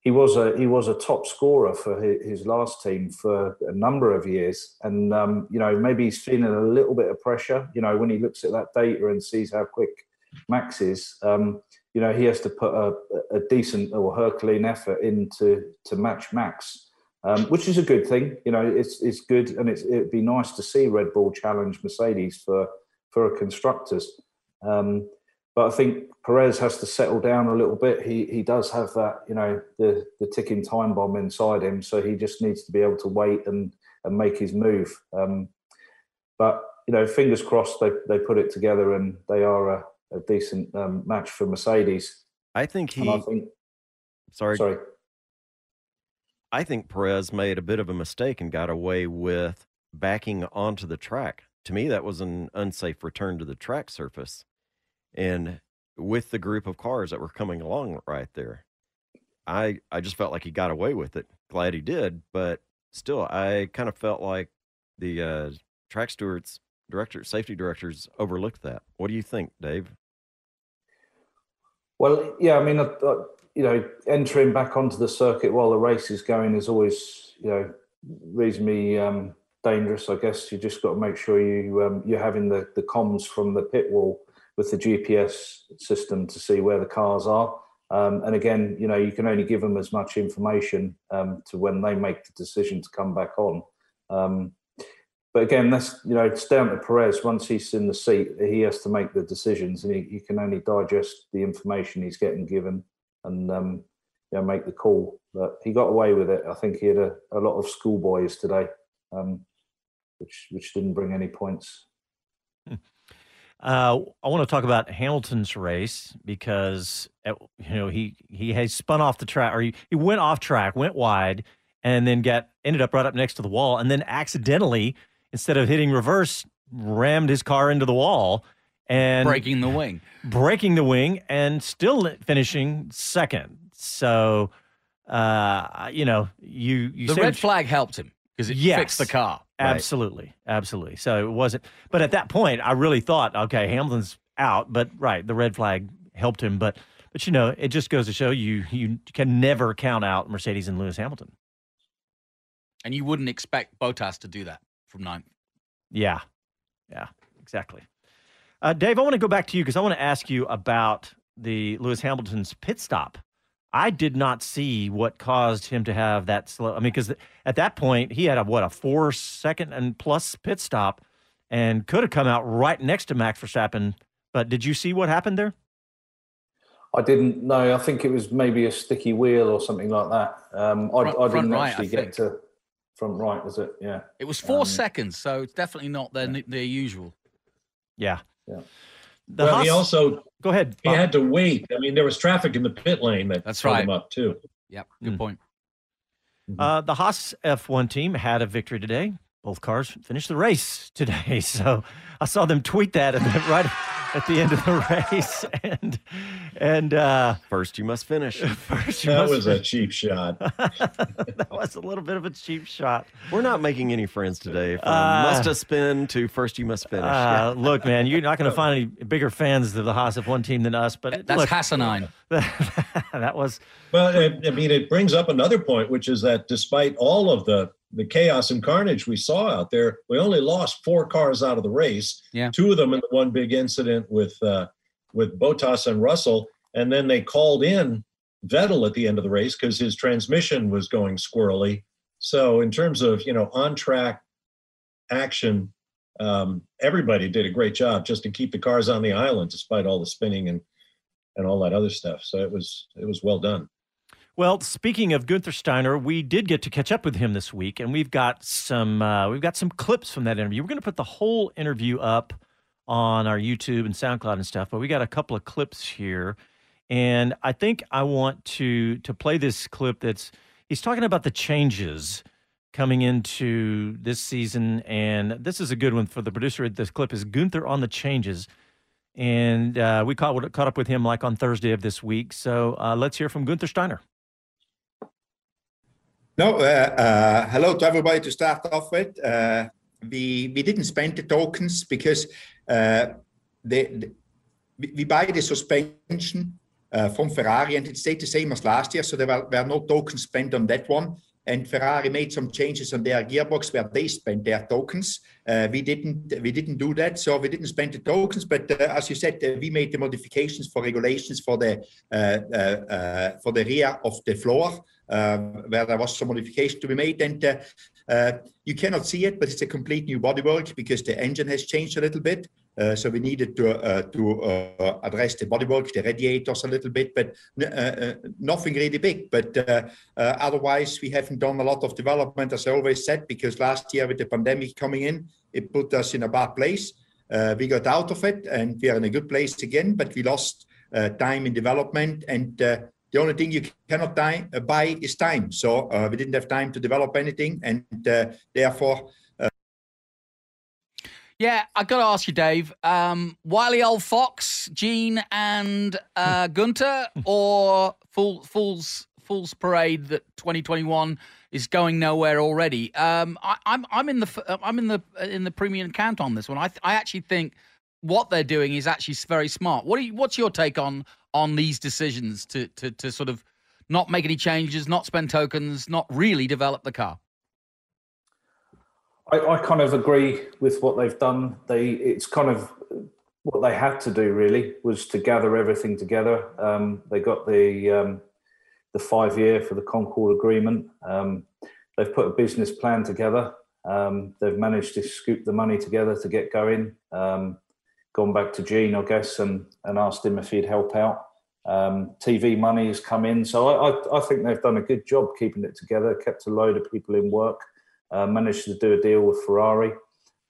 he was a he was a top scorer for his, last team for a number of years, and um, you know maybe he's feeling a little bit of pressure. You know when he looks at that data and sees how quick Max is, um, you know he has to put a, a decent or Herculean effort into to match Max, um, which is a good thing. You know it's it's good, and it's, it'd be nice to see Red Bull challenge Mercedes for for a constructors. Um, but I think Perez has to settle down a little bit. He he does have that, you know, the the ticking time bomb inside him. So he just needs to be able to wait and and make his move. Um, but you know, fingers crossed they they put it together and they are a, a decent um, match for Mercedes. I think he. I think, sorry. Sorry. I think Perez made a bit of a mistake and got away with backing onto the track. To me, that was an unsafe return to the track surface and with the group of cars that were coming along right there i i just felt like he got away with it glad he did but still i kind of felt like the uh, track stewards director safety directors overlooked that what do you think dave well yeah i mean uh, uh, you know entering back onto the circuit while the race is going is always you know reasonably um, dangerous i guess you just got to make sure you um, you're having the the comms from the pit wall with the GPS system to see where the cars are. Um, and again, you know, you can only give them as much information um, to when they make the decision to come back on. But again, that's you know, it's down to Perez. Once he's in the seat, he has to make the decisions, and he, he can only digest the information he's getting given and um, you know make the call. But he got away with it. I think he had a, a lot of schoolboys today, um, which which didn't bring any points. Uh, I want to talk about Hamilton's race because uh, you know he he has spun off the track or he, he went off track, went wide, and then got ended up right up next to the wall, and then accidentally instead of hitting reverse, rammed his car into the wall and breaking the wing, breaking the wing, and still finishing second. So, uh, you know, you you the red flag helped him because it yes, fixed the car. Absolutely, right. absolutely. So it wasn't. But at that point, I really thought, okay, Hamilton's out. But right, the red flag helped him. But but you know, it just goes to show you you can never count out Mercedes and Lewis Hamilton. And you wouldn't expect Bottas to do that from ninth. Yeah, yeah, exactly. Uh, Dave, I want to go back to you because I want to ask you about the Lewis Hamilton's pit stop I did not see what caused him to have that slow. I mean, because at that point he had a what a four second and plus pit stop, and could have come out right next to Max Verstappen. But did you see what happened there? I didn't know. I think it was maybe a sticky wheel or something like that. Um, I, front, I didn't right, actually I get to front right, was it? Yeah. It was four um, seconds, so it's definitely not their yeah. their usual. Yeah. Yeah. The well, Haas, he also go ahead. He had to wait. I mean, there was traffic in the pit lane that That's right. him up too. Yep, good mm. point. Mm-hmm. Uh, the Haas F1 team had a victory today. Both cars finished the race today, so I saw them tweet that right at the end of the race, and and uh, first you must finish. First you that was finish. a cheap shot. that was a little bit of a cheap shot. We're not making any friends today. From uh, must have spin to first you must finish. Uh, yeah. Look, man, you're not going to find any bigger fans of the Haas F1 team than us. But that's look, Hassanine. that was well. I mean, it brings up another point, which is that despite all of the the chaos and carnage we saw out there, we only lost four cars out of the race. Yeah. Two of them in the one big incident with uh, with Bottas and Russell, and then they called in Vettel at the end of the race because his transmission was going squirrely. So in terms of you know on track action, um, everybody did a great job just to keep the cars on the island despite all the spinning and and all that other stuff. So it was it was well done. Well, speaking of Guenther Steiner, we did get to catch up with him this week, and we've got some uh, we've got some clips from that interview. We're going to put the whole interview up on our YouTube and SoundCloud and stuff, but we got a couple of clips here, and I think I want to to play this clip. That's he's talking about the changes coming into this season, and this is a good one for the producer. This clip is Guenther on the changes. And uh, we caught, caught up with him like on Thursday of this week. So uh, let's hear from Guenther Steiner. No, uh, uh, hello to everybody to start off with. Uh, we we didn't spend the tokens because uh, the, the, we buy the suspension uh, from Ferrari and it stayed the same as last year, so there were, were no tokens spent on that one. And Ferrari made some changes on their gearbox where they spent their tokens. Uh, we didn't we didn't do that, so we didn't spend the tokens. But as you said, we made the modifications for regulations for the for the rear of the floor um, where there was some modification to be made. And uh, uh, you cannot see it, but it's a complete new bodywork because the engine has changed a little bit. Uh, so we needed to uh, to uh, address the bodywork, the radiators a little bit, but uh, nothing really big. But otherwise, we haven't done a lot of development, as I always said, because last year with the pandemic coming in, it put us in a bad place. we got out of it, and we are in a good place again. But we lost time in development, and the only thing you cannot die, uh, buy is time. So uh, we didn't have time to develop anything, and uh, therefore. Uh, yeah, I got to ask you, Dave. Um, Wiley old fox, Gene, and uh, Guenther, or full fools fools parade that 2021 is going nowhere already. Um, I, am I'm, I'm in the I'm in the in the premium count on this one. I I actually think what they're doing is actually very smart. What you, what's your take on on these decisions to, to, to sort of not make any changes, not spend tokens, not really develop the car? I, I kind of agree with what they've done. They it's kind of what they had to do really was to gather everything together. Um, they got the um, the five year for the Concorde agreement. Um, they've put a business plan together. Um, they've managed to scoop the money together to get going. Um, gone back to Gene, I guess, and and asked him if he'd help out. Um, TV money has come in, so I, I, I, think they've done a good job keeping it together. Kept a load of people in work, uh, managed to do a deal with Ferrari,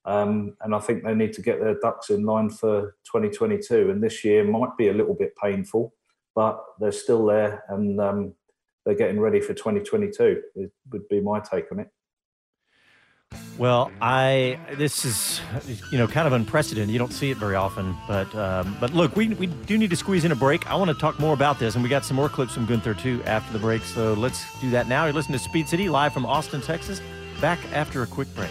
um, and I think they need to get their ducks in line for 2022. And this year might be a little bit painful, but they're still there, and um, they're getting ready for 2022. It would be my take on it. Well, I this is you know kind of unprecedented. You don't see it very often, but um, but look, we we do need to squeeze in a break. I want to talk more about this, and we got some more clips from Guenther too after the break. So let's do that now. You're listening to Speed City live from Austin, Texas. Back after a quick break.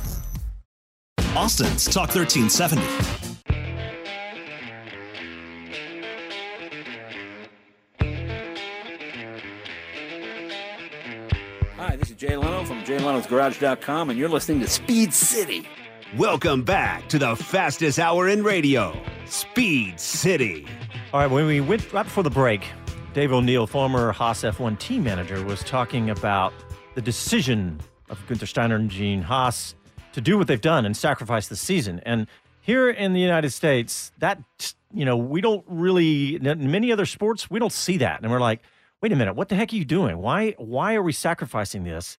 Austin's Talk 1370. Hi, this is Jay Leno from JayLeno'sGarage.com, and you're listening to Speed City. Welcome back to the fastest hour in radio, Speed City. All right, when we went right before the break, Dave O'Neill, former Haas F1 team manager, was talking about the decision of Guenther Steiner and Gene Haas to do what they've done and sacrifice the season. And here in the United States, that you know, we don't really in many other sports we don't see that, and we're like, wait a minute, what the heck are you doing? Why why are we sacrificing this?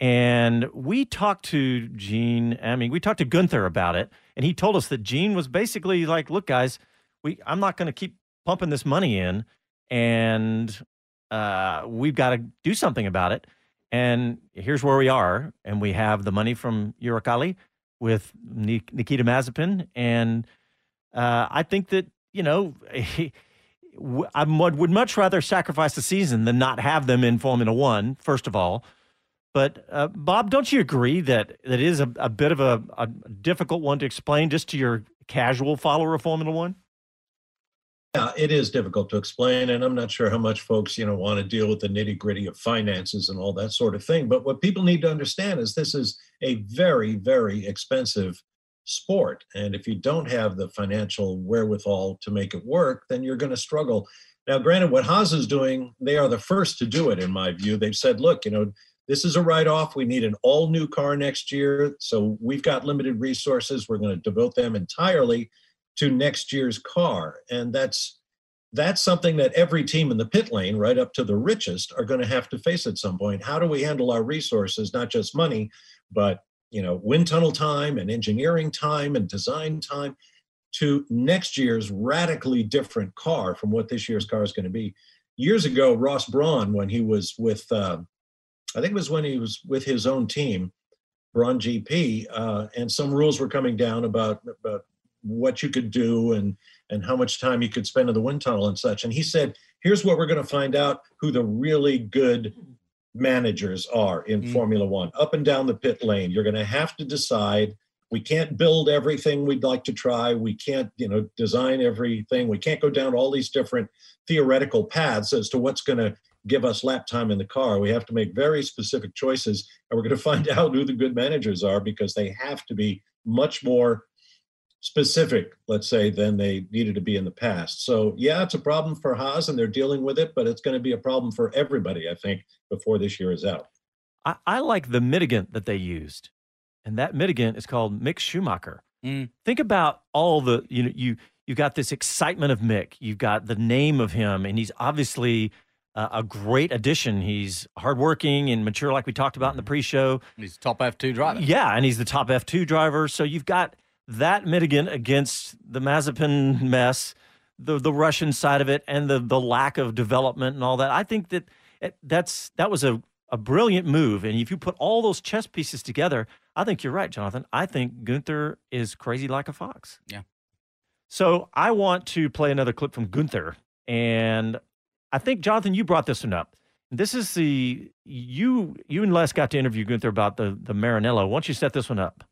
And we talked to Gene. I mean, we talked to Guenther about it, and he told us that Gene was basically like, "Look, guys, we I'm not going to keep pumping this money in, and uh, we've got to do something about it." And here's where we are. And we have the money from Uralkali with Nikita Mazepin. And uh, I think that, you know, I would much rather sacrifice the season than not have them in Formula One, first of all. But uh, Bob, don't you agree that that is a, a bit of a, a difficult one to explain just to your casual follower of Formula One? Yeah, it is difficult to explain, and I'm not sure how much folks, you know, want to deal with the nitty gritty of finances and all that sort of thing. But what people need to understand is this is a very, very expensive sport, and if you don't have the financial wherewithal to make it work, then you're going to struggle. Now, granted, what Haas is doing, they are the first to do it, in my view. They've said, look, you know, this is a write off. We need an all new car next year. So we've got limited resources. We're going to devote them entirely to next year's car. And that's that's something that every team in the pit lane, right up to the richest, are going to have to face at some point. How do we handle our resources, not just money, but you know, wind tunnel time and engineering time and design time to next year's radically different car from what this year's car is going to be. Years ago, Ross Brawn, when he was with, uh, I think it was when he was with his own team, Brawn GP, uh, and some rules were coming down about about what you could do and and how much time you could spend in the wind tunnel and such. And he said, "Here's what we're going to find out: who the really good managers are in mm. Formula One, up and down the pit lane. You're going to have to decide." We can't build everything we'd like to try. We can't, you know, design everything. We can't go down all these different theoretical paths as to what's going to give us lap time in the car. We have to make very specific choices, and we're going to find out who the good managers are because they have to be much more specific, let's say, than they needed to be in the past. So, yeah, it's a problem for Haas and they're dealing with it, but it's going to be a problem for everybody, I think, before this year is out. I, I like the mitigant that they used, and that mitigant is called Mick Schumacher. Mm. Think about all the, you know, you, you've got this excitement of Mick, you've got the name of him, and he's obviously uh, a great addition. He's hardworking and mature, like we talked about in the pre-show. He's top F2 driver. Yeah, and he's the top F2 driver. So you've got that mitigant against the Mazepin mess, the the Russian side of it, and the the lack of development and all that. I think that it, that's that was a a brilliant move. And if you put all those chess pieces together, I think you're right, Jonathan. I think Guenther is crazy like a fox. Yeah. So I want to play another clip from Guenther, and I think Jonathan, you brought this one up. This is the you you and Les got to interview Guenther about the the Maranello. Why don't you set this one up?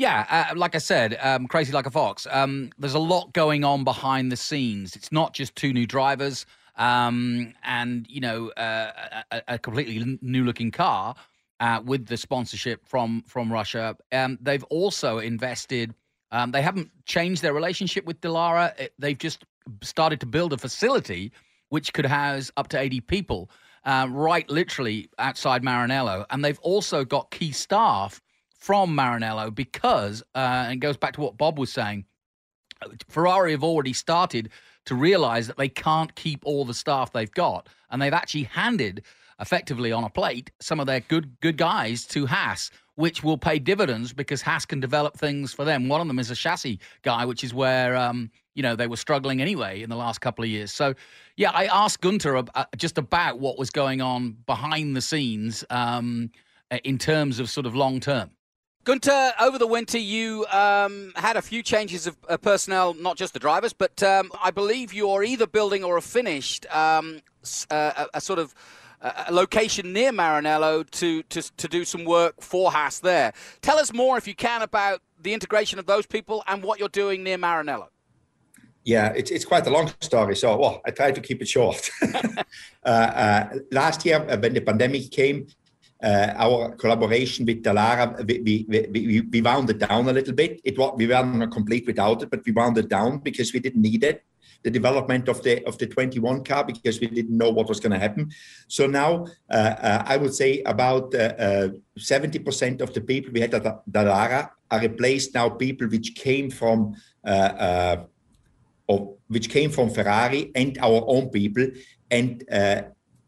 Yeah, uh, like I said, um, crazy like a fox. Um, there's a lot going on behind the scenes. It's not just two new drivers um, and you know uh, a, a, completely new looking car uh, with the sponsorship from from Russia. Um, they've also invested. Um, they haven't changed their relationship with Dallara. It, they've just started to build a facility which could house up to 80 people, uh, right literally outside Maranello. And they've also got key staff from Maranello because, uh, and it goes back to what Bob was saying, Ferrari have already started to realize that they can't keep all the staff they've got. And they've actually handed effectively on a plate some of their good good guys to Haas, which will pay dividends because Haas can develop things for them. One of them is a chassis guy, which is where um, you know they were struggling anyway in the last couple of years. So yeah, I asked Guenther uh, just about what was going on behind the scenes um, in terms of sort of long term. Guenther, over the winter, you um, had a few changes of uh, personnel, not just the drivers, but um, I believe you're either building or have finished um, uh, a, a, sort of a location near Maranello to, to, to do some work for Haas there. Tell us more, if you can, about the integration of those people and what you're doing near Maranello. Yeah, it's, it's quite a long story, so well, I try to keep it short. uh, uh, last year, uh, when the pandemic came, uh, our collaboration with Dallara, we, we, we, we, wound it down a little bit. It was, we weren't complete without it, but we wound it down because we didn't need it. The development of the of the 21 car because we didn't know what was going to happen. So now uh, uh, I would say about 70% uh, uh, of the people we had at Dallara are replaced now people which came from uh, or which came from Ferrari and our own people and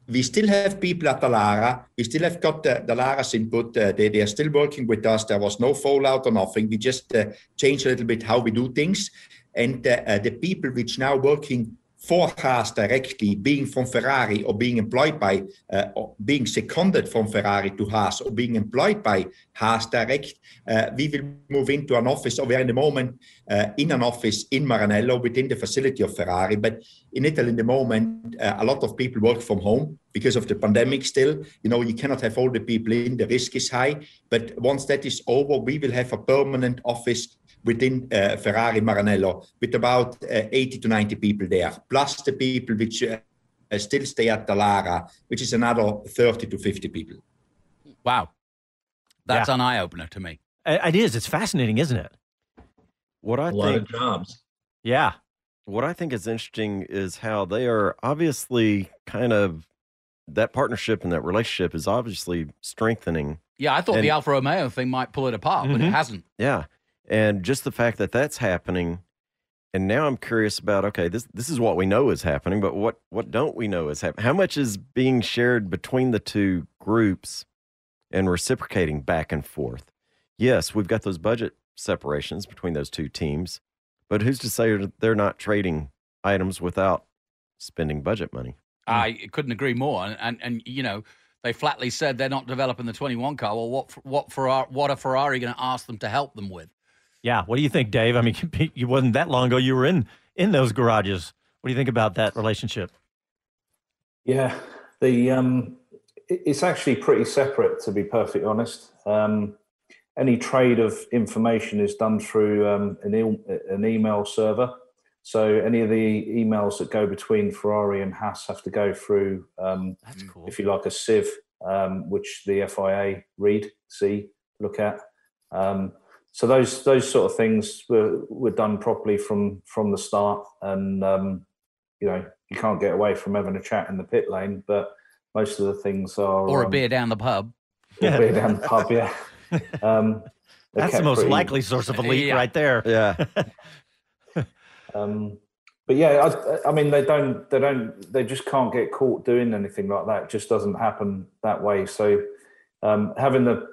we still have people at Dallara. We still have got the, Dallara's input. Uh, they, they are still working with us. There was no fallout or nothing. We just uh, changed a little bit how we do things. And uh, uh the people which now working for Haas directly, being from Ferrari or being employed by, uh, or being seconded from Ferrari to Haas or being employed by Haas direct, uh, we will move into an office, or we're in the moment uh, in an office in Maranello within the facility of Ferrari. But in Italy, in the moment, uh, a lot of people work from home because of the pandemic still. You know, you cannot have all the people in, the risk is high. But once that is over, we will have a permanent office within uh, Ferrari Maranello with about uh, 80 to 90 people there, plus the people which uh, still stay at Dallara, which is another 30 to 50 people. Wow. That's yeah. an eye opener to me. It is. It's fascinating, isn't it? What I a think, lot of jobs. Yeah. What I think is interesting is how they are obviously kind of that partnership and that relationship is obviously strengthening. Yeah, I thought and, the Alfa Romeo thing might pull it apart, mm-hmm. but it mm-hmm. hasn't. Yeah. And just the fact that that's happening, and now I'm curious about okay, this this is what we know is happening, but what what don't we know is happening? How much is being shared between the two groups and reciprocating back and forth? Yes, we've got those budget separations between those two teams, but who's to say they're not trading items without spending budget money? Hmm. I couldn't agree more, and and, and you know they flatly said they're not developing the 21 car. Well, what what Ferrari, what are Ferrari going to ask them to help them with? Yeah. What do you think, Dave? I mean, you wasn't that long ago. You were in in those garages. What do you think about that relationship? Yeah, the um, it's actually pretty separate, to be perfectly honest. Um, any trade of information is done through um, an, e- an email server. So any of the emails that go between Ferrari and Haas have to go through, um, cool. if you like, a sieve, um, which the FIA read, see, look at. Um, so those those sort of things were were done properly from from the start, and um, you know you can't get away from having a chat in the pit lane, but most of the things are or a um, beer down the pub. Or a beer down the pub, yeah. Um, That's the most pretty, likely source of a leak yeah. right there. Yeah. um, but yeah, I, I, mean, they don't, they don't, they just can't get caught doing anything like that. It just doesn't happen that way. So um, having the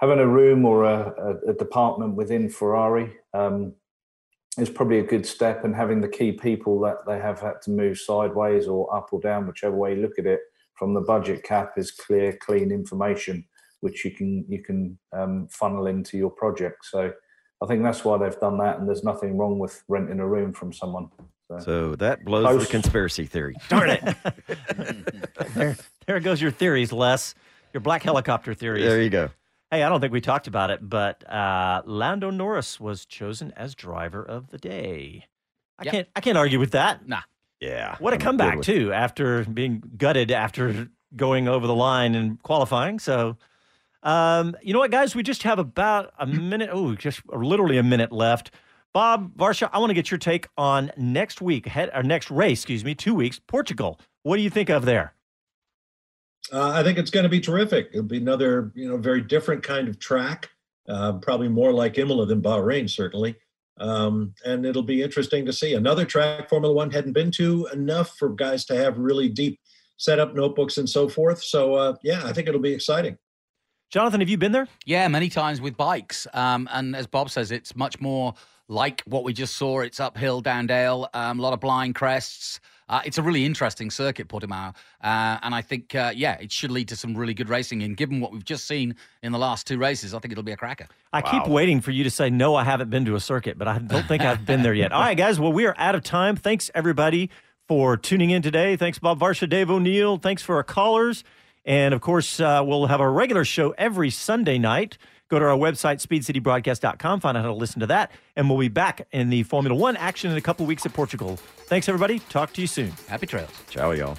having a room or a, a, a department within Ferrari um, is probably a good step, and having the key people that they have had to move sideways or up or down, whichever way you look at it, from the budget cap is clear, clean information. which you can you can um, funnel into your project. So I think that's why they've done that, and there's nothing wrong with renting a room from someone. So that blows Post- the conspiracy theory. Darn it. there, there goes your theories, Les. Your black helicopter theories. There you go. Hey, I don't think we talked about it, but uh, Lando Norris was chosen as driver of the day. I Yep. can't. I can't argue with that. Nah. Yeah. What a I'm comeback with- too! After being gutted after going over the line and qualifying. So, um, you know what, guys? We just have about a minute. Oh, just literally a minute left. Bob Varsha, I want to get your take on next week, head or next race. Excuse me, two weeks, Portugal. What do you think of there? Uh, I think it's going to be terrific. It'll be another, you know, very different kind of track. Uh, probably more like Imola than Bahrain, certainly. Um, and it'll be interesting to see another track Formula One hadn't been to enough for guys to have really deep setup notebooks and so forth. So uh, yeah, I think it'll be exciting. Jonathan, have you been there? Yeah, many times with bikes. Um, and as Bob says, it's much more like what we just saw. It's uphill, down dale, um, a lot of blind crests. Uh, it's a really interesting circuit, Portimao. Uh, and I think, uh, yeah, it should lead to some really good racing. And given what we've just seen in the last two races, I think it'll be a cracker. I keep waiting for you to say, no, I haven't been to a circuit, but I don't think I've been there yet. All right, guys. Well, we are out of time. Thanks, everybody, for tuning in today. Thanks, Bob Varsha, Dave O'Neill. Thanks for our callers. And of course, uh, we'll have our regular show every Sunday night. Go to our website, speedcitybroadcast.com, find out how to listen to that. And we'll be back in the Formula One action in a couple weeks at Portugal. Thanks, everybody. Talk to you soon. Happy trails. Ciao, y'all.